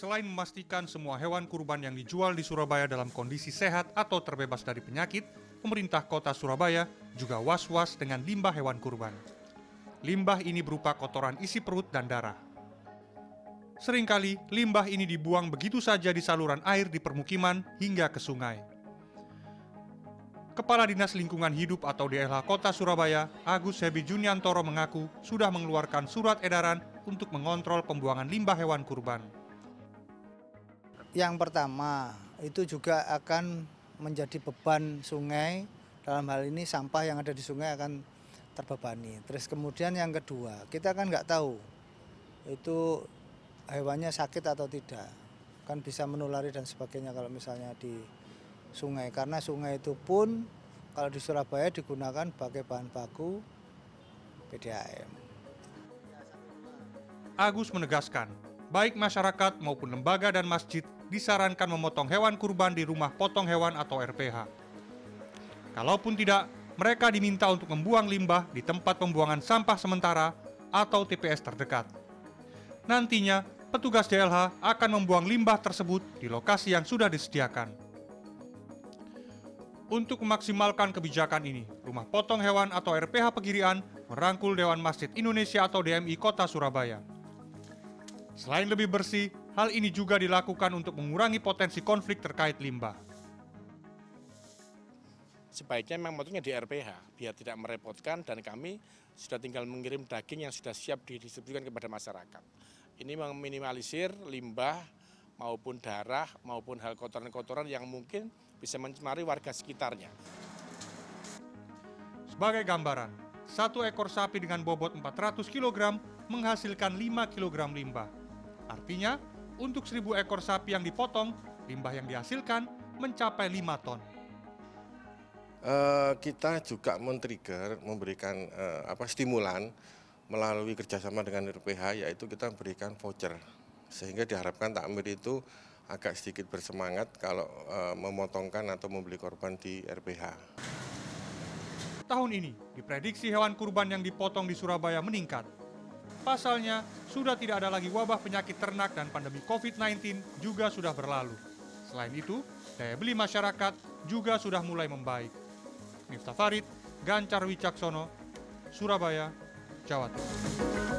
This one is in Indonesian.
Selain memastikan semua hewan kurban yang dijual di Surabaya dalam kondisi sehat atau terbebas dari penyakit, pemerintah kota Surabaya juga was-was dengan limbah hewan kurban. Limbah ini berupa kotoran isi perut dan darah. Seringkali limbah ini dibuang begitu saja di saluran air di permukiman hingga ke sungai. Kepala Dinas Lingkungan Hidup atau DLH Kota Surabaya, Agus Hebi Juniantoro mengaku sudah mengeluarkan surat edaran untuk mengontrol pembuangan limbah hewan kurban. Yang pertama, itu juga akan menjadi beban sungai. Dalam hal ini sampah yang ada di sungai akan terbebani. Terus kemudian yang kedua, kita kan nggak tahu itu hewannya sakit atau tidak. Kan bisa menulari dan sebagainya kalau misalnya di sungai. Karena sungai itu pun kalau di Surabaya digunakan sebagai bahan baku PDAM. Agus menegaskan, baik masyarakat maupun lembaga dan masjid disarankan memotong hewan kurban di rumah potong hewan atau RPH. Kalaupun tidak, mereka diminta untuk membuang limbah di tempat pembuangan sampah sementara atau TPS terdekat. Nantinya, petugas DLH akan membuang limbah tersebut di lokasi yang sudah disediakan. Untuk memaksimalkan kebijakan ini, Rumah Potong Hewan atau RPH Pegirian merangkul Dewan Masjid Indonesia atau DMI Kota Surabaya. Selain lebih bersih, hal ini juga dilakukan untuk mengurangi potensi konflik terkait limbah. Sebaiknya memang motongnya di RPH, biar tidak merepotkan dan kami sudah tinggal mengirim daging yang sudah siap didistribusikan kepada masyarakat. Ini meminimalisir limbah maupun darah maupun hal kotoran-kotoran yang mungkin bisa mencemari warga sekitarnya. Sebagai gambaran, satu ekor sapi dengan bobot 400 kg menghasilkan 5 kg limbah. Artinya, untuk 1000 ekor sapi yang dipotong, limbah yang dihasilkan mencapai 5 ton. Uh, kita juga men-trigger memberikan uh, apa stimulan melalui kerjasama dengan RPH yaitu kita memberikan voucher sehingga diharapkan takmir itu agak sedikit bersemangat kalau uh, memotongkan atau membeli korban di RPH. Tahun ini diprediksi hewan kurban yang dipotong di Surabaya meningkat. Pasalnya, sudah tidak ada lagi wabah penyakit ternak dan pandemi COVID-19 juga sudah berlalu. Selain itu, daya beli masyarakat juga sudah mulai membaik. Miftah Farid, Gancar Wicaksono, Surabaya, Jawa Timur.